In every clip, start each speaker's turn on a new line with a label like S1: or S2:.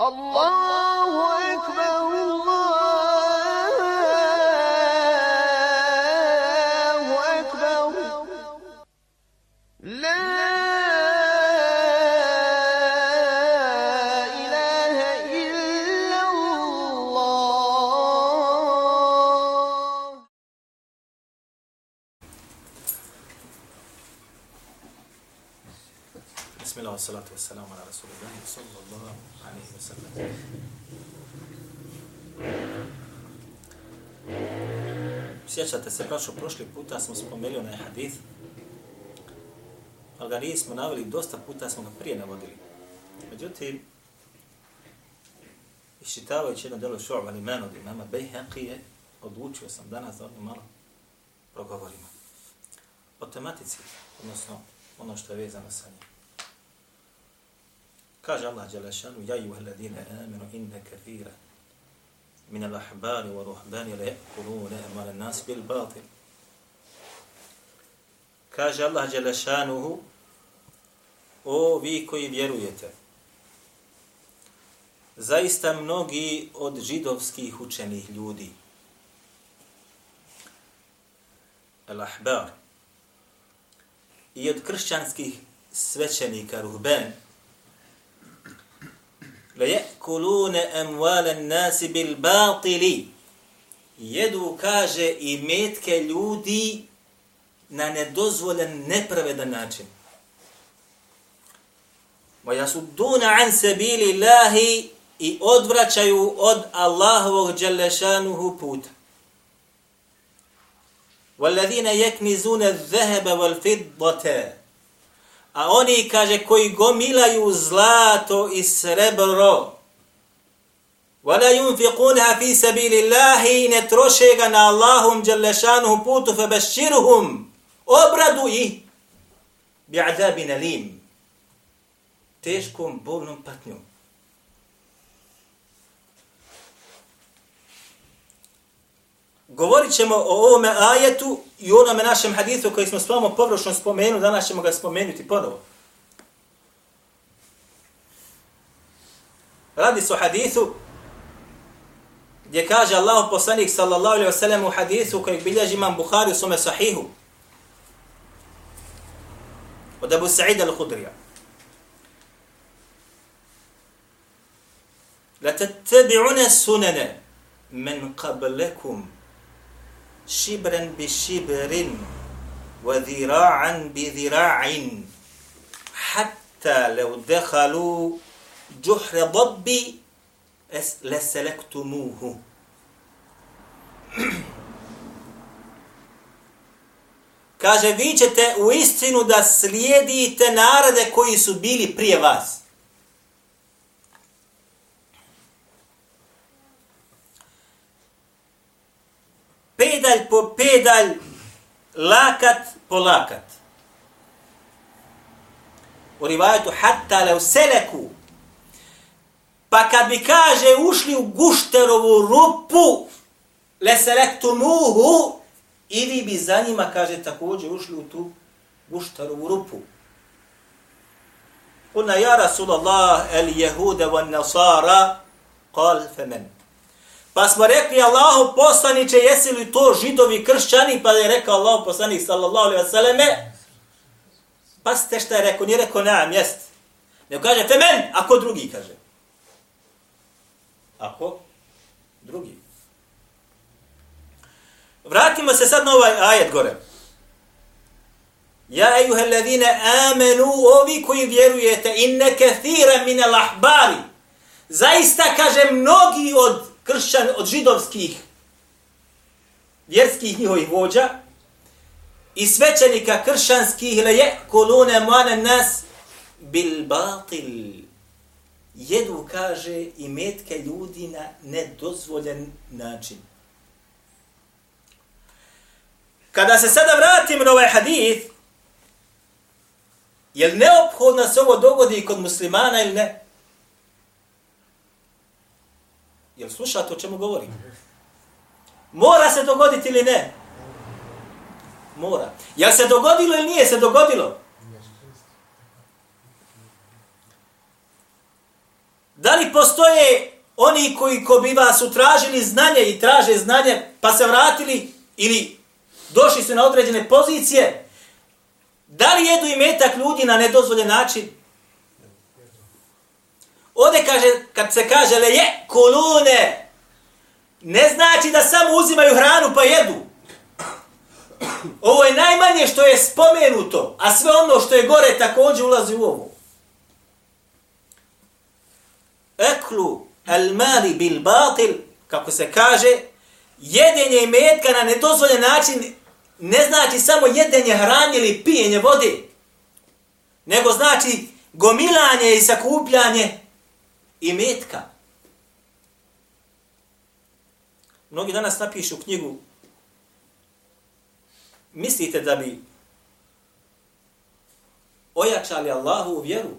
S1: الله أكبر الله Sjećate se, braćo, prošli puta smo spomenuli onaj hadith, ali ga nismo naveli, dosta puta smo ga prije navodili. Međutim, iščitavajući jedno delo šu'ba ali men od imama Bejhaqije, odlučio sam danas da malo progovorimo. O tematici, odnosno ono što je vezano sa njim. Kaže Allah Đelešanu, ja i uhledine amenu inne kathira min al-ahbari wa ruhbani la yakuluna amal an-nas bil batil. Kaže Allah Đelešanuhu, O vi koji vjerujete, zaista mnogi od židovskih učenih ljudi, al-ahbar, i od kršćanskih svećenika, ruhben, la yakuluna amwal an-nas bil batil jedu kaže i metke ljudi na nedozvoljen nepravedan način wa yasudduna an sabili llahi i odvraćaju od Allahovog dželešanuhu puta. وَالَّذِينَ يَكْنِزُونَ الذَّهَبَ وَالْفِضَّةَ A oni, kaže, koji gomilaju zlato i srebro, وَلَا يُنْفِقُونَهَا فِي سَبِيلِ اللَّهِ ne troše ga na Allahum djelešanuhu putu فَبَشِّرُهُمْ Obradu ih بِعَذَابِ نَلِيمِ Teškom, bolnom patnjom. Govorit ćemo o ovome ajetu i onome našem hadithu koji smo spomo površno spomenuli, danas ćemo ga spomenuti ponovo. Radi se o hadithu gdje kaže Allah poslanik sallallahu alaihi wa sallam u hadithu kojeg bilježi imam Bukhari u svome sahihu od Abu Sa'id al-Hudrija. La tattabi'una šibren bi šibrin wa zira'an bi zira'in. Hatta lev dehalu džuhre dobbi es leselektumuhu kaže vi ćete u istinu da slijedite narode koji su bili prije vas. Pedalj po pedalj, lakat po lakat. U rivajetu hatta le seleku. Pa kad bi kaže ušli u gušterovu rupu, le selektu muhu, i vi bi za njima, kaže, također ušli u tu gušterovu rupu. Kuna ja Rasulallah, el jehude van nasara, kal femen. Pa smo rekli Allahu poslaniće, jesi li to židovi kršćani? Pa je rekao Allahu poslanik sallallahu alaihi wa sallame. Pa ste šta je rekao? Nije rekao nam, jest. Ne kaže femen, ako drugi kaže. Ako drugi. Vratimo se sad na ovaj ajet gore. Ja ejuhe ladine amenu, ovi koji vjerujete, inne kathira mine lahbari. Zaista kaže mnogi od kršćan od židovskih vjerskih njihovih vođa i svećenika kršćanskih le je kolune mane nas bil batil jedu kaže i metke ljudi na nedozvoljen način. Kada se sada vratim na ovaj hadith, je li neophodno se ovo dogodi kod muslimana ili ne? Jel slušate o čemu govorim? Mora se dogoditi ili ne? Mora. Jel se dogodilo ili nije se dogodilo? Da li postoje oni koji ko bi vas utražili znanje i traže znanje pa se vratili ili došli su na određene pozicije? Da li jedu i metak ljudi na nedozvoljen način? Ode kaže, kad se kaže le je kolune, ne znači da samo uzimaju hranu pa jedu. Ovo je najmanje što je spomenuto, a sve ono što je gore također ulazi u ovo. Eklu al mali bil batil, kako se kaže, jedenje i metka na nedozvoljen način ne znači samo jedenje hranje ili pijenje vode, nego znači gomilanje i sakupljanje i metka. Mnogi danas napišu knjigu mislite da bi ojačali Allahu u vjeru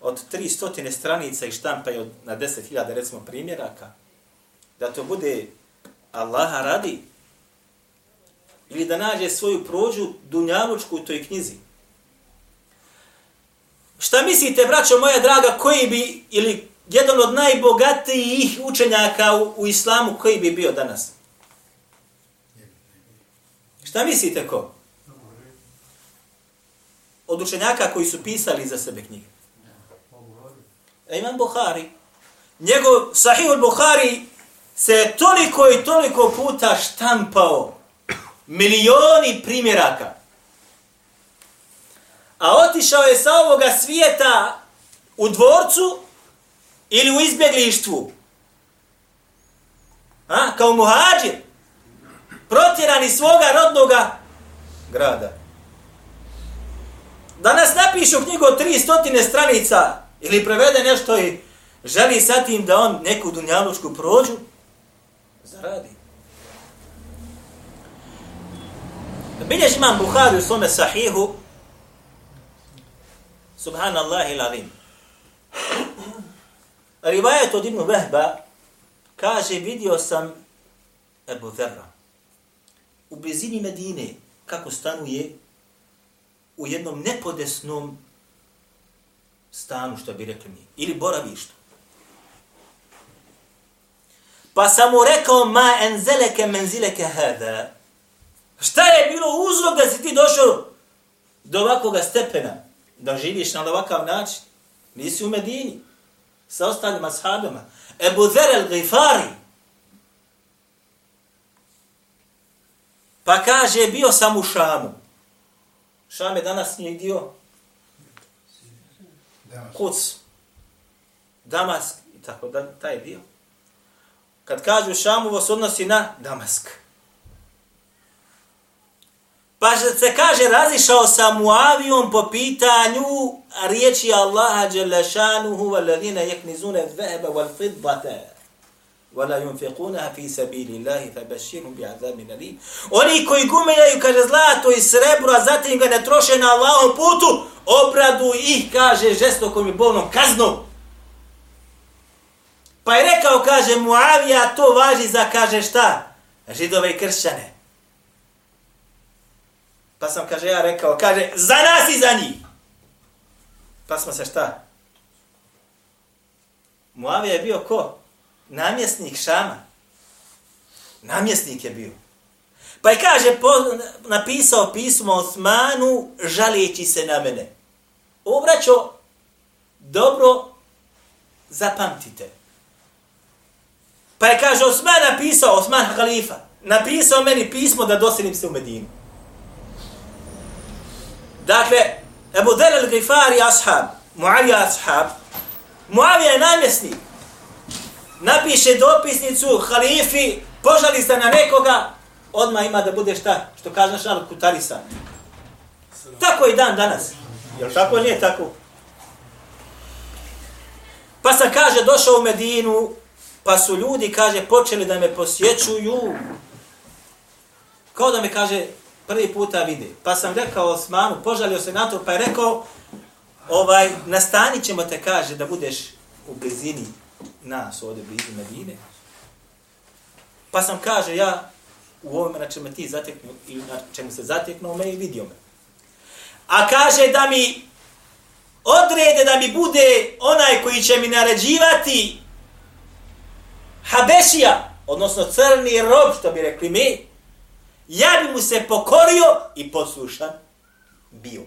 S1: od 300 stranica i štampaju na 10.000 recimo primjeraka, da to bude Allaha radi ili da nađe svoju prođu dunjalučku u toj knjizi. Šta mislite, braćo moja draga, koji bi, ili jedan od najbogatijih učenjaka u, u islamu, koji bi bio danas? Šta mislite ko? Od učenjaka koji su pisali za sebe knjige. E, imam Buhari. Njegov sahih od Buhari se toliko i toliko puta štampao. Milioni primjeraka. A otišao je sa ovoga svijeta u dvorcu ili u izbjeglištvu. A, kao muhađir protjeran iz svoga rodnoga grada. Danas napišu knjigu od 300 stranica ili prevede nešto i želi sa tim da on neku dunjalučku prođu, zaradi. Bilješ imam Buhari u svome sahihu, subhanallah il alim. Rivajet od Ibnu Vehba kaže, vidio sam Ebu Verra u blizini Medine, kako stanuje u jednom nepodesnom stanu, što bi rekli mi, ili boravištu. Pa sam mu rekao, ma enzeleke menzileke hada. Šta je bilo uzrok da si ti došao do ovakvog stepena, da živiš na ovakav način? Nisi u Medini, sa ostalim ashabima. Ebu Zer el-Gifari, Pa kaže, bio sam u Šamu. Šam je danas nije dio? Kuc. Damask. I tako da, taj dio. Kad kažu Šamu, vas odnosi na Damask. Pa se kaže, razišao sa Muavijom po pitanju riječi Allaha Đelešanuhu valadina jeknizune veheba val fidbate. Vala yunfiquna fi sabili Allahi fa bi azabin alim. Oni koji gumeljaju, kaže, zlato i srebro, a zatim ga ne troše na Allahom putu, obradu ih, kaže, žestokom i bolnom kaznom. Pa je rekao, kaže, Muavija, to važi za, kaže, šta? Židove i kršćane. Pa sam, kaže, ja rekao, kaže, za nas i za njih. Pa smo se šta? Muavija je bio ko? namjesnik Šama. Namjesnik je bio. Pa je kaže, po, napisao pismo Osmanu, žalijeći se na mene. Obraćo, dobro, zapamtite. Pa je kaže, Osman napisao, Osman Halifa, napisao meni pismo da doselim se u Medinu. Dakle, Ebu Del al-Gifari ashab, Muavija ashab, Muavija je namjesnik napiše dopisnicu halifi, požali se na nekoga, odma ima da bude šta, što kaže naš narod kutarisan. Tako i dan danas. Jel tako nije tako? Pa sam kaže, došao u Medinu, pa su ljudi, kaže, počeli da me posjećuju. Kao da me, kaže, prvi puta vide. Pa sam rekao Osmanu, požalio se na to, pa je rekao, ovaj, nastanit ćemo te, kaže, da budeš u blizini nas ovdje blizu Medine. Pa sam kaže ja u ovome na čemu ti zateknu i na čemu se zateknu me i vidio me. A kaže da mi odrede da mi bude onaj koji će mi naređivati Habešija, odnosno crni rob, što bi rekli mi, ja bi mu se pokorio i poslušan bio.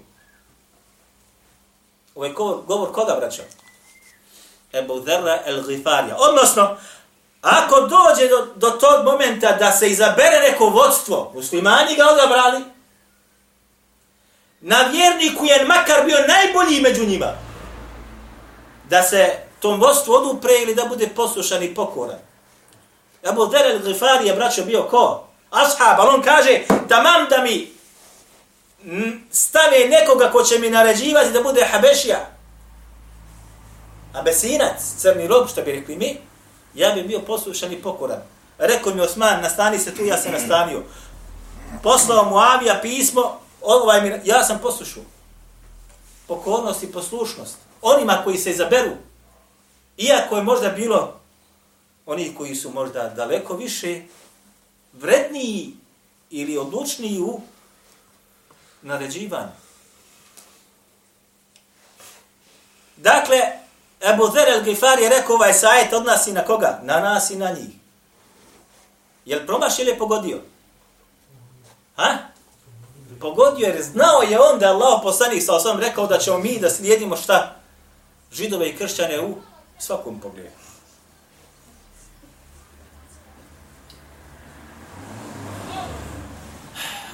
S1: Ovo je govor, govor koga, braćo? Ebu Dherra el Gifarija. Odnosno, ako dođe do, do tog momenta da se izabere neko vodstvo, muslimani ga odabrali, na vjerniku je makar bio najbolji među njima, da se tom vodstvu odupre ili da bude poslušan i pokoran. Ebu Dherra el Gifarija, braćo, bio ko? Ashab, ali on kaže, tamam da mi stave nekoga ko će mi naređivati da bude Habešija, Abesinac, crni rob, što bi rekli mi, ja bi bio poslušan i pokoran. Rekao mi Osman, nastani se tu, ja sam nastanio. Poslao mu Avija pismo, ovaj mi, ja sam poslušao. Pokornost i poslušnost. Onima koji se izaberu, iako je možda bilo oni koji su možda daleko više vredniji ili odlučniji u naređivanju. Dakle, Ebu Zer el Gifari je rekao ovaj sajet odnasi na koga? Na nas i na njih. Je li promaš ili je pogodio? Ha? Pogodio jer znao je on da Allah poslanih sa osvom rekao da ćemo mi da slijedimo šta? Židove i kršćane u svakom pogledu.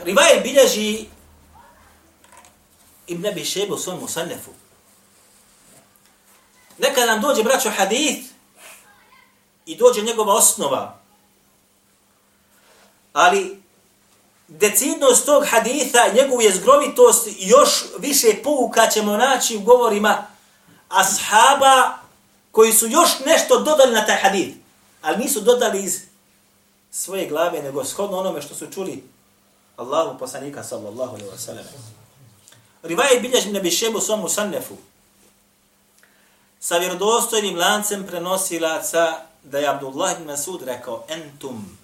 S1: Rivaj bilježi Ibn Abi Šebu u svojom musannefu. Nekada nam dođe, braćo, hadith i dođe njegova osnova. Ali decidnost tog haditha, njegovu jezgrovitost još više pouka ćemo naći u govorima ashaba koji su još nešto dodali na taj hadith. Ali nisu dodali iz svoje glave, nego shodno onome što su čuli Allahu poslanika sallallahu alaihi wa sallam. Rivaje bilježi nebi šebu svom musannefu sa vjerodostojnim lancem prenosilaca da je Abdullah ibn Masud rekao entum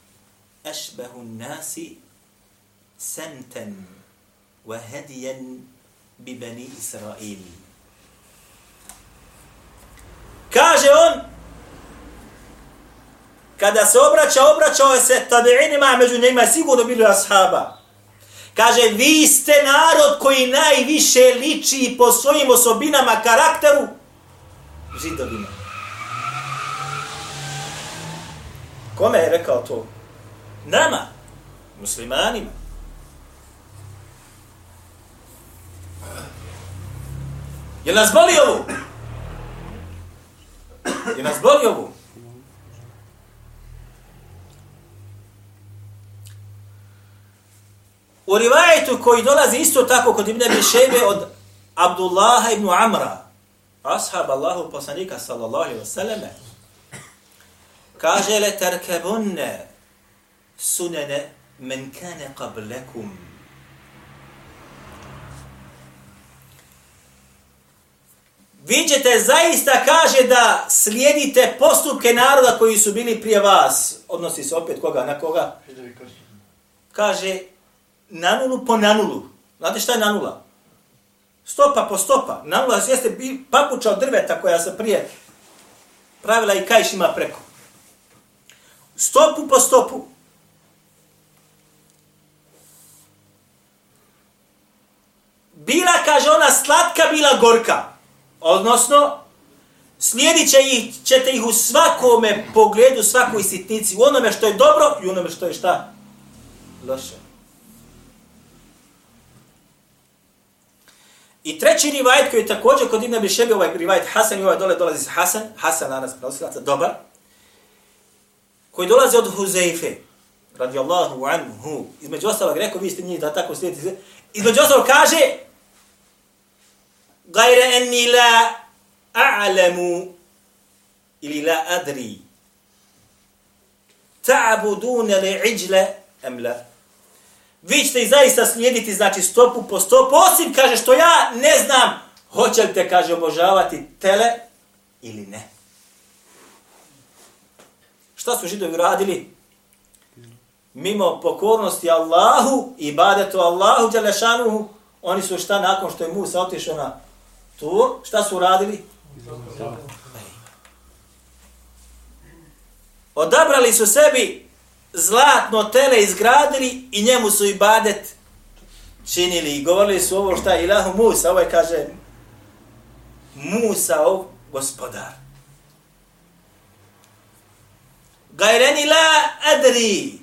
S1: ešbehu nasi senten wa hedijen bi bani Israil. Kaže on, kada se obraća, obraćao se tabi'inima, među njima sigurno bilo ashaba. Kaže, vi ste narod koji najviše liči po svojim osobinama, karakteru, židovima. Kome je rekao to? Nama, muslimanima. Je nas boli ovo? Je nas boli ovo? U rivajetu koji dolazi isto tako kod Ibn Abi Šebe od Abdullaha ibn Amra, ashab Allahu poslanika sallallahu alaihi wasallam, kaže le terkebunne sunene men kane qablekum. Vi ćete zaista kaže da slijedite postupke naroda koji su bili prije vas. Odnosi se opet koga, na koga? Kaže, na nulu po na nulu. Znate šta je na nula? Stopa po stopa. Na nula jeste papuča od drveta koja se prije pravila i kajš ima preko. Stopu po stopu. Bila, kaže ona, slatka, bila gorka. Odnosno, slijedit će ih, ćete ih u svakome pogledu, svakoj sitnici, u onome što je dobro i u onome što je šta? Loše. I treći rivajet koji je također kod Ibn Abi Šebi, ovaj rivajet Hasan i ovaj dole dolazi sa Hasan, Hasan danas prenosilaca, dobar, koji dolazi od Huzeife, radijallahu anhu, između ostalog rekao, vi ste njih da tako slijedite, između ostalog kaže, gajre enni la a'lamu ili la adri. Ta'budune li iđle em la? Vi ćete i zaista slijediti, znači stopu po stopu, osim, kaže, što ja ne znam, hoće li te, kaže, obožavati tele ili ne. Šta su židovi radili? Mimo pokornosti Allahu i badetu Allahu, Đalešanuhu, oni su šta nakon što je Musa otišao na To, šta su radili? Odabrali su sebi zlatno tele izgradili i njemu su ibadet činili i govorili su ovo šta je ilahu Musa, ovo je kaže Musa, ov gospodar. Gajreni la adri,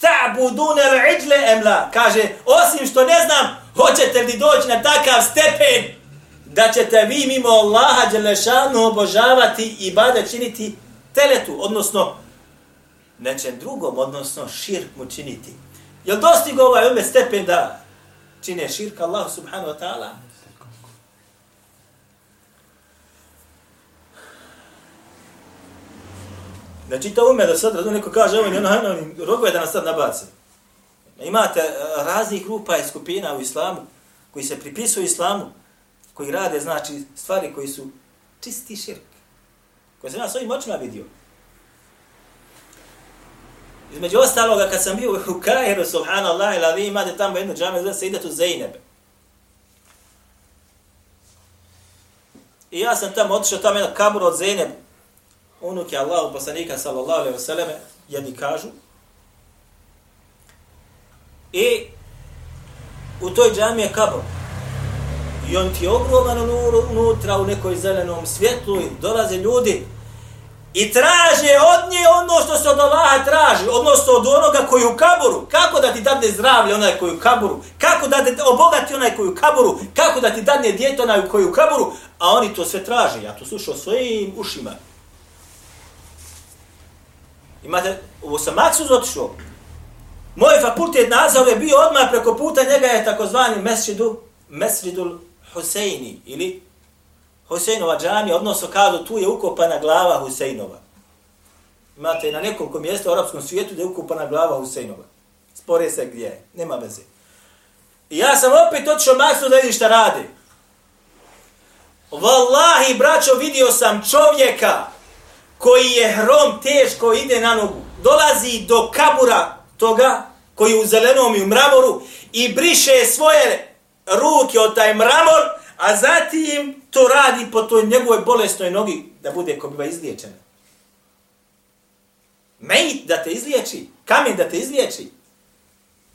S1: ta'budune l'idle emla. Kaže, osim što ne znam, hoćete li doći na takav stepen da ćete vi mimo Allaha Đelešanu obožavati i bade činiti teletu, odnosno nečem drugom, odnosno širk mu činiti. Jel dostigo ovaj ome stepen da čine širk Allah subhanahu wa ta'ala? Znači to ume da sad razumije, neko kaže, evo, ono, ono, ono, rogove da nas sad nabaci. Imate e, raznih grupa i skupina u islamu, koji se pripisuju islamu, koji rade, znači, stvari koji su čisti širk. Koji se nas ovim očima vidio. Između ostaloga, kad sam bio u Kahiru, subhanallah, ila vi imate tamo jednu džame, zove se Idatu Zeyneb. I ja sam tamo otišao, tamo jedan kabur od Zeyneb, unuke Allahu poslanika, sallallahu alaihi vseleme, jedni kažu. I u toj džami je kabur. I on ti je ogroman unutra u nekoj zelenom svjetlu i dolaze ljudi i traže od nje ono što se od Allaha traži, odnosno od onoga koji u kaburu. Kako da ti dadne zdravlje onaj koji u kaburu? Kako da te obogati onaj koji u kaburu? Kako da ti dadne djeto onaj koji u kaburu? A oni to sve traže. Ja to slušao svojim ušima. Imate, ovo sam maksuz otišao. Moj fakultet nazav je bio odmah preko puta njega je takozvani mesridu, mesridul Huseini ili Huseinova džamija, odnosno kažu tu je ukopana glava Huseinova. Imate na nekoliko mjesta u arapskom svijetu da je ukopana glava Huseinova. Spore se gdje je, nema veze. I ja sam opet otišao maksu da vidim šta radi. Wallahi, braćo, vidio sam čovjeka koji je hrom teško ide na nogu. Dolazi do kabura toga koji je u zelenom i u mramoru i briše svoje ruke od taj mramor, a zatim to radi po toj njegovoj bolesnoj nogi da bude ko biva izliječena. Mejt da te izliječi, kamen da te izliječi.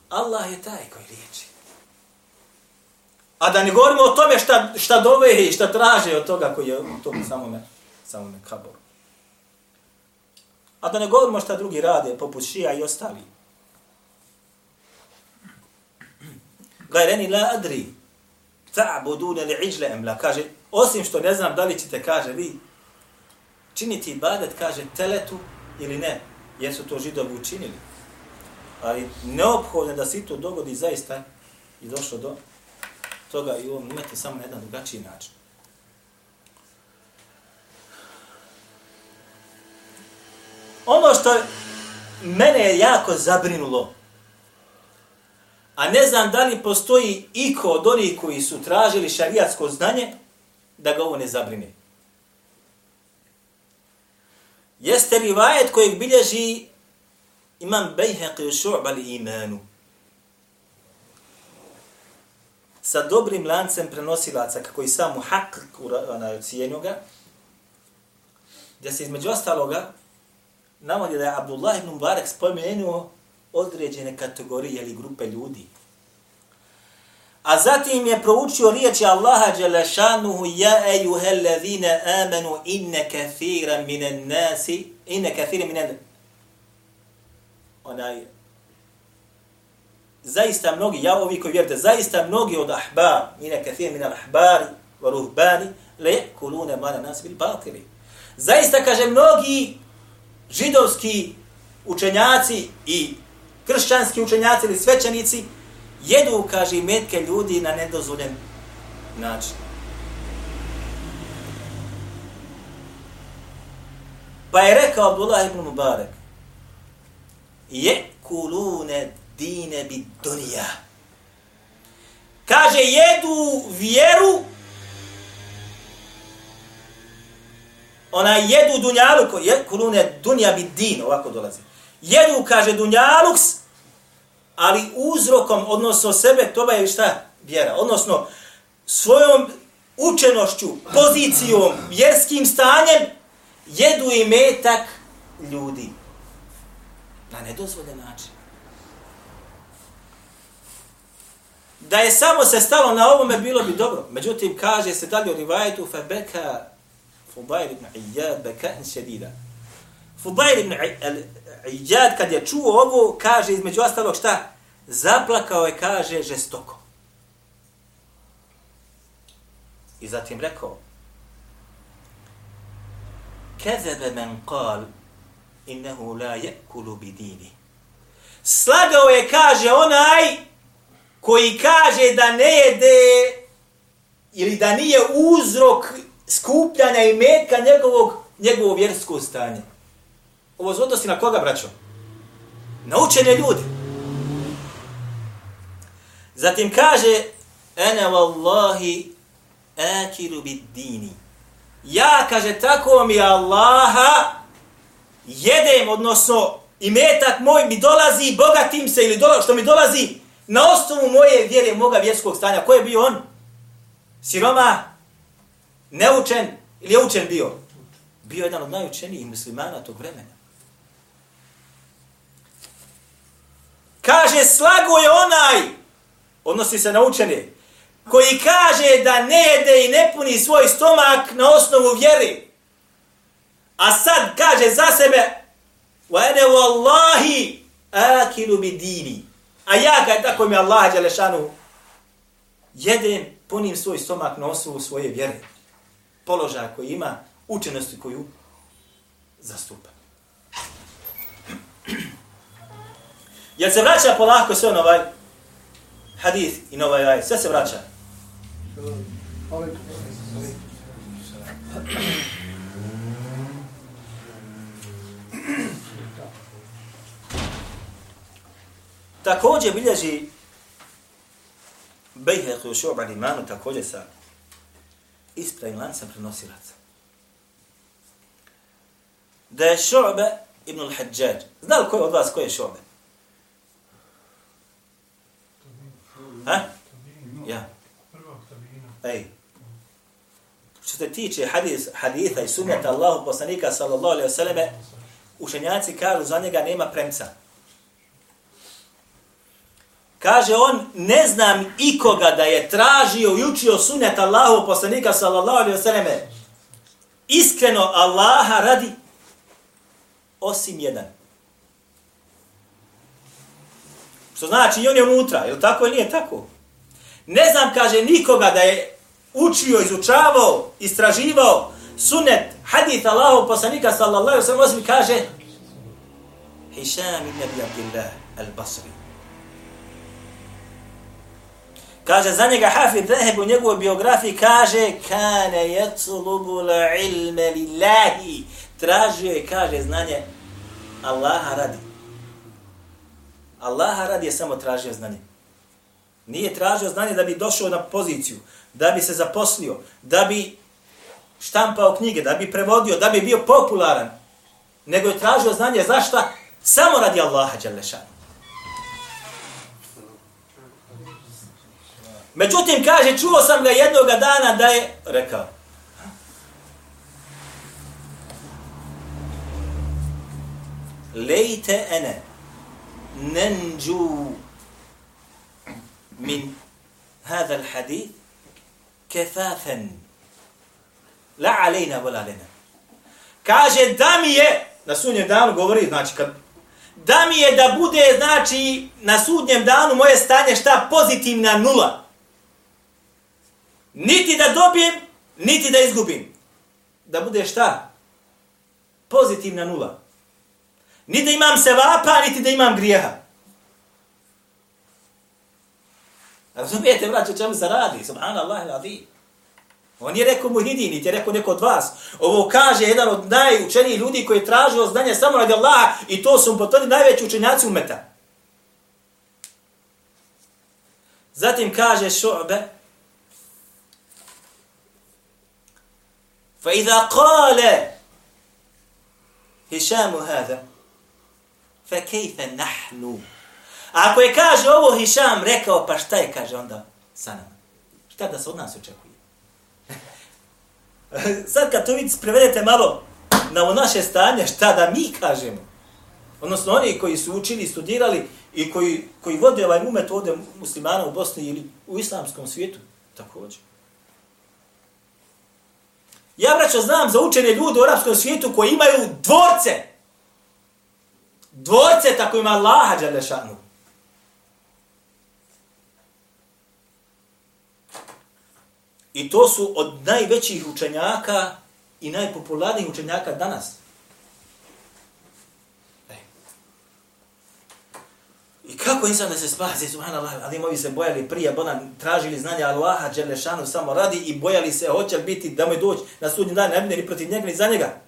S1: Allah je taj koji liječi. A da ne govorimo o tome šta, šta dove i šta traže od toga koji je u tom samome, samome kaboru. A da ne govorimo šta drugi rade, poput šija i ostali. Gajreni la adri, ta'budune li iđle emla. Kaže, osim što ne znam da li ćete, kaže, vi činiti ibadet, kaže, teletu ili ne, jer su to židovi učinili. Ali neophodno da se to dogodi zaista i došlo do toga i ovom imate samo na jedan drugačiji način. Ono što mene je jako zabrinulo, a ne znam da li postoji iko od onih koji su tražili šarijatsko znanje, da ga ovo ne zabrine. Jeste rivajet kojeg bilježi imam Bejheq i šu'ba imanu. Sa dobrim lancem prenosilaca, kako i sam hak ocijenio ga, gdje se između ostaloga navodi da je Abdullah ibn Mubarak spomenuo određene kategorije ili grupe ljudi. A zatim je proučio riječi Allaha Đelešanuhu Ja ejuhel levine amenu inne kathira minan nasi inne kathira minan onaj zaista mnogi, ja ovi koji vjerite, zaista mnogi od ahbar, mine kathira minan ahbari wa ruhbani le kulune mala nas bil batili. Zaista, kaže, mnogi židovski učenjaci i kršćanski učenjaci ili svećanici jedu, kaže, metke ljudi na nedozvoljen način. Pa je rekao Abdullah ibn Mubarak, je kulune dine bi dunija. Kaže, jedu vjeru, ona jedu dunjalu, je kulune dunja bi din, ovako dolazi jedu, kaže, dunjaluks, ali uzrokom, odnosno sebe, to je šta? Vjera. Odnosno, svojom učenošću, pozicijom, vjerskim stanjem, jedu i metak ljudi. Na nedozvoljen način. Da je samo se stalo na ovome, bilo bi dobro. Međutim, kaže se dalje u rivajetu, fa beka Fudail ibn Iyad beka'n šedida. Fudail ibn Iyad kad je čuo ovo, kaže između ostalog šta? Zaplakao je, kaže, žestoko. I zatim rekao, Kezebe men kal, innehu la jekulu bidini. Slagao je, kaže, onaj koji kaže da ne jede ili da nije uzrok skupljanja i metka njegovog, njegovog vjerskog stanja. Ovo se odnosi na koga, braćo? Na učene ljudi. Zatim kaže, ene wallahi akiru bid dini. Ja, kaže, tako mi Allaha jedem, odnosno i metak moj mi dolazi, bogatim se ili dolazi, što mi dolazi na osnovu moje vjere, moga vjerskog stanja. Ko je bio on? Siroma? Neučen? Ili je učen bio? Bio jedan od najučenijih muslimana tog vremena. Kaže, slago je onaj, odnosi se na učene, koji kaže da ne jede i ne puni svoj stomak na osnovu vjeri. A sad kaže za sebe, wa ene wallahi akilu bi dini. A ja ga tako mi Allah Đelešanu jedem, punim svoj stomak na osnovu svoje vjere. Položaj koji ima, učenosti koju zastupa. Jel se vraća polako sve na ovaj hadith i ovaj aj, sve se vraća? Također bilježi Bejheq u šu'ba imanu također sa ispravim lancem prenosilaca. Da je šu'ba ibn al-Hajjaj. Zna li ko je od vas ko je šu'be? Ha? Ja. Ej. Što se tiče hadis, haditha i sunneta Allahu poslanika sallallahu alaihi wa sallame, učenjaci kažu za njega nema premca. Kaže on, ne znam ikoga da je tražio i učio sunnet Allahu poslanika sallallahu alaihi wa sallame, iskreno Allaha radi, osim jedan. Što znači, i on je unutra, je li tako ili nije tako? Ne znam, kaže, nikoga da je učio, izučavao, istraživao sunet, hadith Allahu poslanika sallallahu sallam, osim kaže, Hišam ibn Abi Abdillah al-Basri. Kaže, za njega Hafid Zaheb u njegovoj biografiji kaže, kane yatlubu la ilme lillahi. Tražio je, kaže, znanje Allaha radi. Allaha radi je samo tražio znanje. Nije tražio znanje da bi došao na poziciju, da bi se zaposlio, da bi štampao knjige, da bi prevodio, da bi bio popularan. Nego je tražio znanje zašto? Samo radi Allaha Đalešanu. Međutim, kaže, čuo sam ga jednog dana da je rekao. Lejte ene ننجو min hada hadith kefafen la علينا ولا لنا Kaže da mi je, na sudnjem danu govori, znači kad, da mi je da bude, znači, na sudnjem danu moje stanje šta pozitivna nula. Niti da dobijem, niti da izgubim. Da bude šta? Pozitivna nula. Ni da imam sevapa, niti da imam grijeha. Razumijete, braću, o čemu se radi? Subhanallah il On je rekao muhidin, niti je rekao neko od vas. Ovo kaže jedan od najučenijih ljudi koji traži znanje samo radi Allaha i to su potvrdili najveći učenjaci umeta. Zatim kaže šu'be, فإذا قال هشام هذا fe kejfe nahnu. A ako je kaže ovo Hišam rekao, pa šta je kaže onda sa nama? Šta da se od nas očekuje? Sad kad to vidite, prevedete malo na ovo naše stanje, šta da mi kažemo? Odnosno oni koji su učili, studirali i koji, koji vode ovaj umet ovdje muslimana u Bosni ili u islamskom svijetu, također. Ja, braćo, znam za učene ljude u arapskom svijetu koji imaju dvorce, Dvorce tako ima Allaha Đalešanu. I to su od najvećih učenjaka i najpopularnijih učenjaka danas. E. I kako insan da se spasi, subhanallah, ali moji se bojali prije, bona tražili znanja Allaha, Đelešanu samo radi i bojali se, hoće biti da mu doći na sudnji dan, ne bi ni protiv njega ni za njega.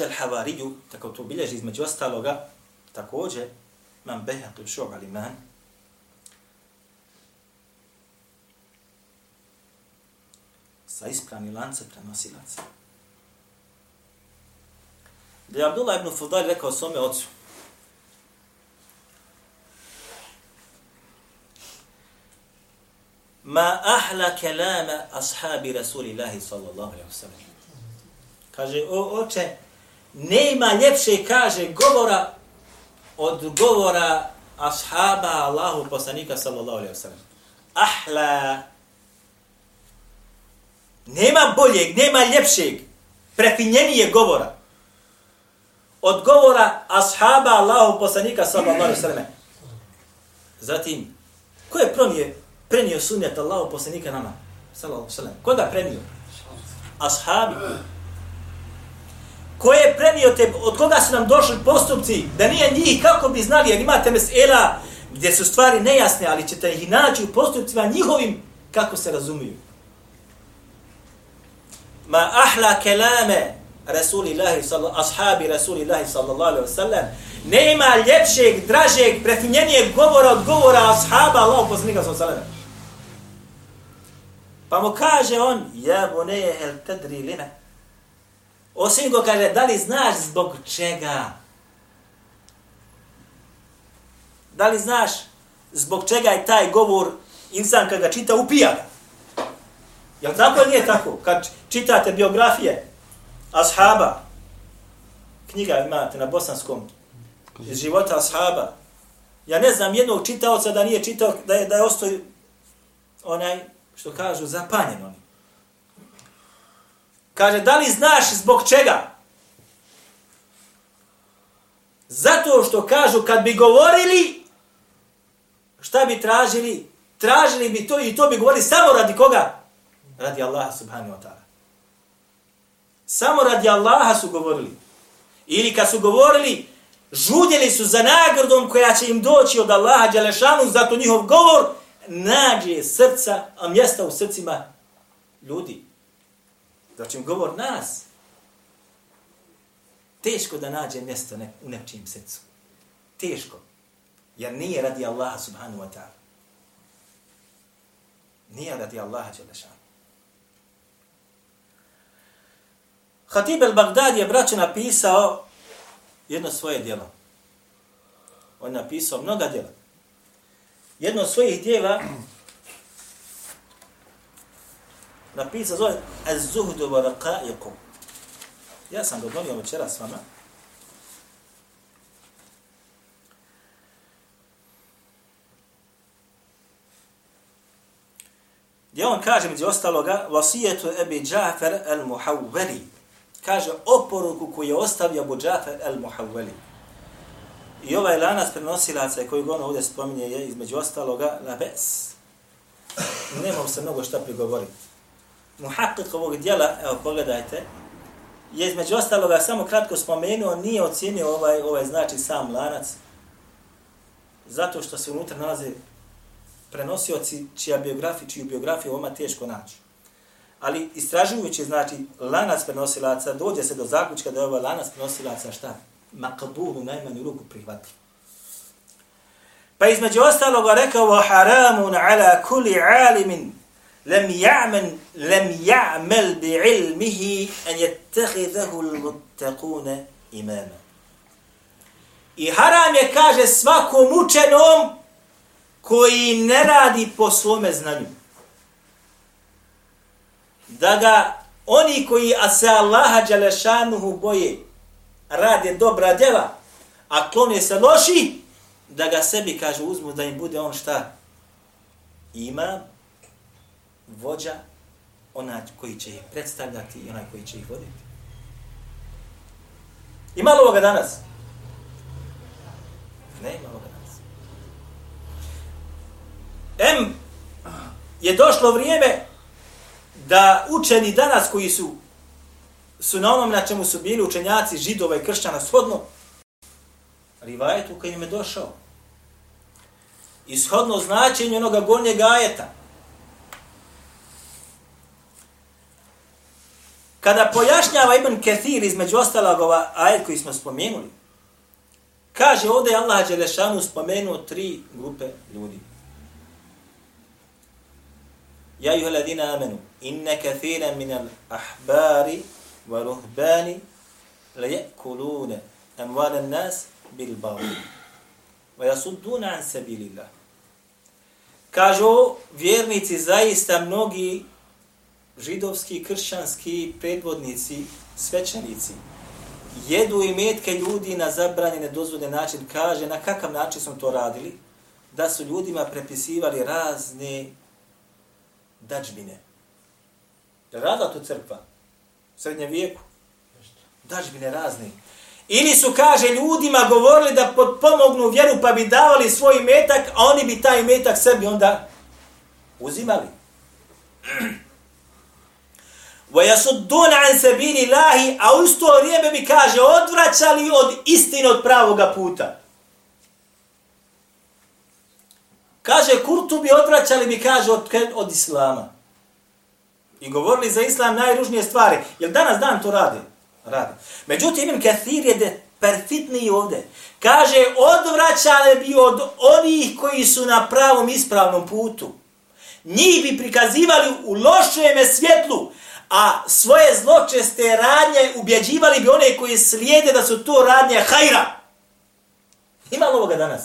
S1: Kaže Al-Havariju, tako to bilježi između ostaloga, također, man behaq u šu'b al-iman, sa ispravni lance prenosilaca. Da je Abdullah ibn Fudaj rekao svome ocu, ma ahla kelama ashabi Rasulillahi sallallahu alaihi wa sallam. Kaže, o oče, nema ljepše, kaže, govora od govora ashaba Allahu poslanika sallallahu alaihi wa sallam. Ahla. Nema boljeg, nema ljepšeg, prefinjenije govora od govora ashaba Allahu poslanika sallallahu alaihi wa sallam. Zatim, ko je promije, prenio sunnet Allahu poslanika nama? Sallallahu alaihi wa sallam. Ko da prenio? Ashabi ko je prenio te, od koga su nam došli postupci, da nije njih, kako bi znali, jer imate mesela gdje su stvari nejasne, ali ćete ih naći u postupcima njihovim, kako se razumiju. Ma ahla kelame Rasulillahi, sallallahu ashabi Rasulillahi sallallahu alaihi wa sallam, nema ljepšeg, dražeg, prefinjenijeg govora od govora ashaba Allahu poslanika sallallahu alaihi wa. Pa mu kaže on, ja buneje hel tadri lina, Osim ko kaže, da li znaš zbog čega? Da li znaš zbog čega je taj govor insan kad ga čita upija ga? Jel tako ili nije tako? Kad čitate biografije ashaba, knjiga imate na bosanskom iz života ashaba, ja ne znam jednog čitaoca da nije čitao, da je, da je ostoj onaj, što kažu, zapanjen oni. Kaže, da li znaš zbog čega? Zato što kažu, kad bi govorili, šta bi tražili? Tražili bi to i to bi govorili samo radi koga? Radi Allaha subhanahu wa ta'ala. Samo radi Allaha su govorili. Ili kad su govorili, žudjeli su za nagradom koja će im doći od Allaha Đalešanu, zato njihov govor nađe srca, a mjesta u srcima ljudi. Znači, govor nas, teško da nađe mjesto ne, u nečijem srcu. Teško. Jer nije radi Allaha subhanu wa ta'ala. Nije radi Allaha Đelešanu. Hatib el-Baghdad je braću napisao jedno svoje djelo. On napisao mnoga djela. Jedno od svojih djela napisao zove Az-zuhdu wa raqaikum. Ja sam ga donio večera s vama. Gdje on kaže među ostaloga, vasijetu Ebi Džafer al-Muhawwali. Kaže oporuku koju je ostavio Abu Džafer al-Muhawwali. I ovaj lanac prenosilaca koji on ovdje spominje je između ostaloga la bes. Nemam se mnogo šta prigovoriti muhakkik ovog dijela, evo pogledajte, je između ostaloga samo kratko spomenuo, nije ocijenio ovaj, ovaj znači sam lanac, zato što se unutra nalaze prenosioci čija biografija, čiju biografiju oma teško naći. Ali istražujući, znači, lanac prenosilaca, dođe se do zaključka da je ovaj lanac prenosilaca šta? Makabulu najmanju ruku prihvati. Pa između ostaloga rekao, haramun ala kuli alimin lem ja'men, lem ja'mel bi ilmihi en jettehidahu l'muttaqune imama. I haram je, kaže, svakom učenom koji ne radi po svome znanju. Da ga oni koji se Allaha Đalešanuhu boje, rade dobra djela, a klone se loši, da ga sebi, kaže, uzmu da im bude on šta? Ima vođa, onaj koji će ih predstavljati i onaj koji će ih voditi. Ima li ovoga danas? Ne ima ovoga danas. M je došlo vrijeme da učeni danas koji su su na onom na čemu su bili učenjaci židova i kršćana shodno rivajetu koji im je došao. Ishodno značenje onoga gornjeg ajeta. Kada pojašnjava Ibn Kathir između ostalog ova ajet koji smo spomenuli, kaže ovdje Allah Đelešanu spomenuo tri grupe ljudi. Ja juha ladina amenu, inne kathira min al ahbari wa ruhbani la jekulune amvala nas bil bavu. Wa yasudduna an sabilillah. Kažu vjernici zaista mnogi židovski, kršćanski predvodnici, svećanici, jedu i metke ljudi na zabranjene dozvodne način, kaže na kakav način smo to radili, da su ljudima prepisivali razne dađbine. Je radila to crkva? U srednjem vijeku? Dađbine razne. Ili su, kaže, ljudima govorili da pomognu vjeru pa bi davali svoj metak, a oni bi taj metak sebi onda uzimali. وَيَسُدُّونَ عَنْ سَبِيلِ اللَّهِ A u isto vrijeme bi, kaže, odvraćali od istine od pravoga puta. Kaže, Kurtu bi odvraćali bi, kaže, od, od Islama. I govorili za Islam najružnije stvari. Jer danas dan to radi? Radi. Međutim, Ibn Kathir je de perfitniji ovde. Kaže, odvraćali bi od onih koji su na pravom ispravnom putu. Njih bi prikazivali u lošem svjetlu, a svoje zločeste radnje ubjeđivali bi one koji slijede da su to radnje hajra. Ima li ovoga danas?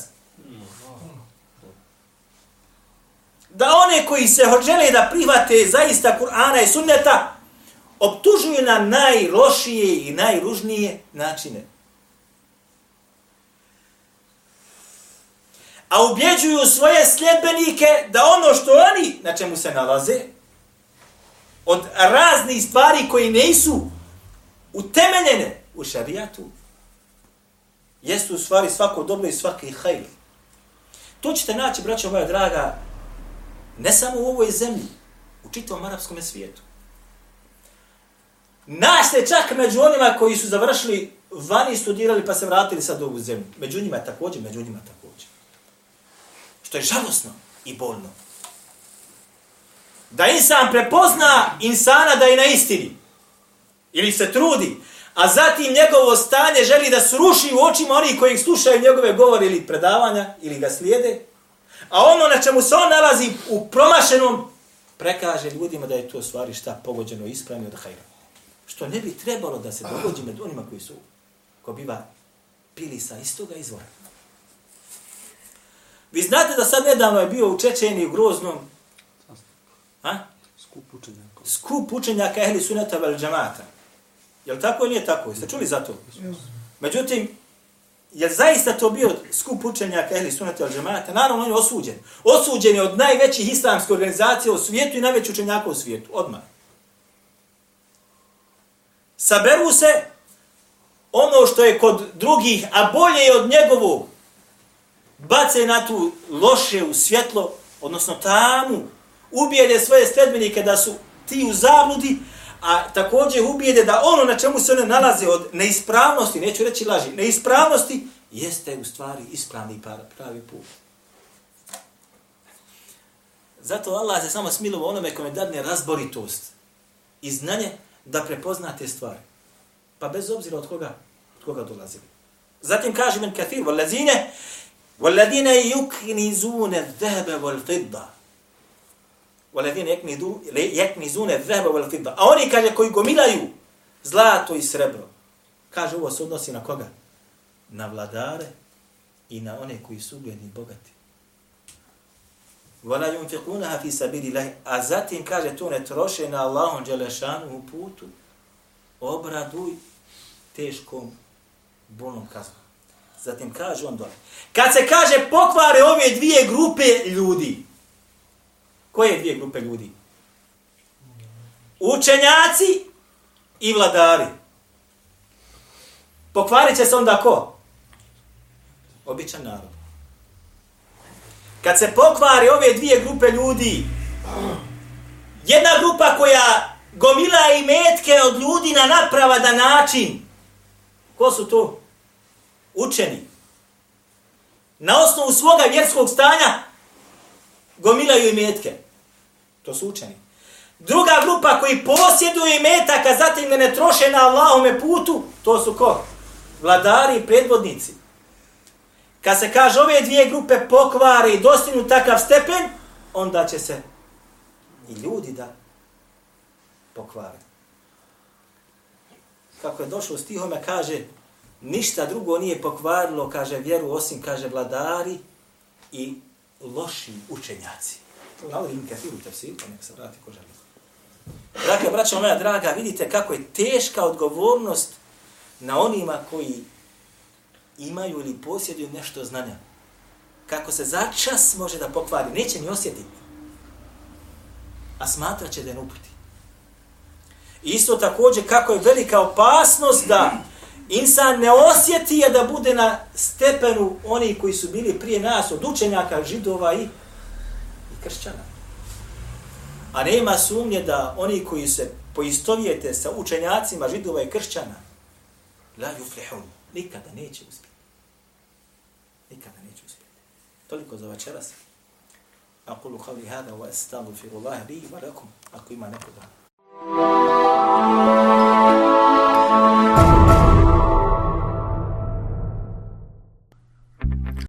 S1: Da one koji se žele da prihvate zaista Kur'ana i sunneta, optužuju na najlošije i najružnije načine. A ubjeđuju svoje sljedbenike da ono što oni na čemu se nalaze, od raznih stvari koji nisu utemeljene u šarijatu, jeste u stvari svako dobro i svaki hajl. To ćete naći, braćo moja draga, ne samo u ovoj zemlji, u čitavom arapskom svijetu. Naš se čak među onima koji su završili vani studirali pa se vratili sad u ovu zemlju. Među njima također, među njima također. Što je žalosno i bolno da insan prepozna insana da je na istini ili se trudi, a zatim njegovo stanje želi da sruši u očima onih koji slušaju njegove govore ili predavanja ili ga slijede, a ono na čemu se on nalazi u promašenom prekaže ljudima da je to stvari šta pogođeno ispravno od hajra. Što ne bi trebalo da se dogodi med onima koji su ko biva pili sa istoga izvora. Vi znate da sad nedavno je bio u Čečeni u Groznom Ha?
S2: Skup učenjaka.
S1: Skup učenjaka ehli sunata vel džamata. Je li tako ili nije tako? Jeste čuli za to? Međutim, je zaista to bio skup učenjaka ehli sunata vel džamata? Naravno, on je osuđen. Osuđen je od najvećih islamske organizacije u svijetu i najveći učenjaka u svijetu. Odmah. Saberu se ono što je kod drugih, a bolje je od njegovog, bace na tu loše u svjetlo, odnosno tamu, ubijede svoje sledbenike da su ti u zabludi, a također ubijede da ono na čemu se one nalaze od neispravnosti, neću reći laži, neispravnosti, jeste u stvari ispravni pravi put. Zato Allah se samo smilovo onome kome dadne razboritost i znanje da prepoznate stvari. Pa bez obzira od koga, od koga dolazili. Zatim kaže men kathir, وَالَّذِينَ يُكْنِزُونَ الذَّهَبَ وَالْفِضَّةِ Waladine yaknizune dhahaba wal. A oni kaže koji gomilaju zlato i srebro. Kaže ovo se odnosi na koga? Na vladare i na one koji su ugledni bogati. Wala yunfiqunaha fi sabilillah. A zatim kaže to ne troše na Allahom dželešanu u putu. Obraduj teškom bolnom kaznom. Zatim kaže on dole. Kad se kaže pokvare ove dvije grupe ljudi. Koje dvije grupe ljudi? Učenjaci i vladari. Pokvarit će se onda ko? Običan narod. Kad se pokvari ove dvije grupe ljudi, jedna grupa koja gomila i metke od ljudi na napravadan način, ko su to? Učeni. Na osnovu svoga vjerskog stanja gomilaju i metke. To su učeni. Druga grupa koji posjeduju i metaka, zatim ga ne troše na Allahome putu, to su ko? Vladari i predvodnici. Kad se kaže ove dvije grupe pokvare i dostinu takav stepen, onda će se i ljudi da pokvare. Kako je došlo stihome, kaže, ništa drugo nije pokvarilo, kaže, vjeru, osim, kaže, vladari i loši učenjaci. To navodi im kathir u tefsiru, pa nek se vrati ko želi. Dakle, braćo moja draga, vidite kako je teška odgovornost na onima koji imaju ili posjeduju nešto znanja. Kako se za čas može da pokvari, neće ni osjetiti. A smatra će da je uputi. Isto također kako je velika opasnost da insan ne osjeti je da bude na stepenu oni koji su bili prije nas od učenjaka, židova i kršćana. A nema sumnje da oni koji se poistovijete sa učenjacima židova i kršćana, la yuflihun, nikada neće uspjeti. Nikada neće uspjeti. Toliko za večeras. أقول قولي هذا وأستغفر الله لي ولكم أقيم لكم Thank you.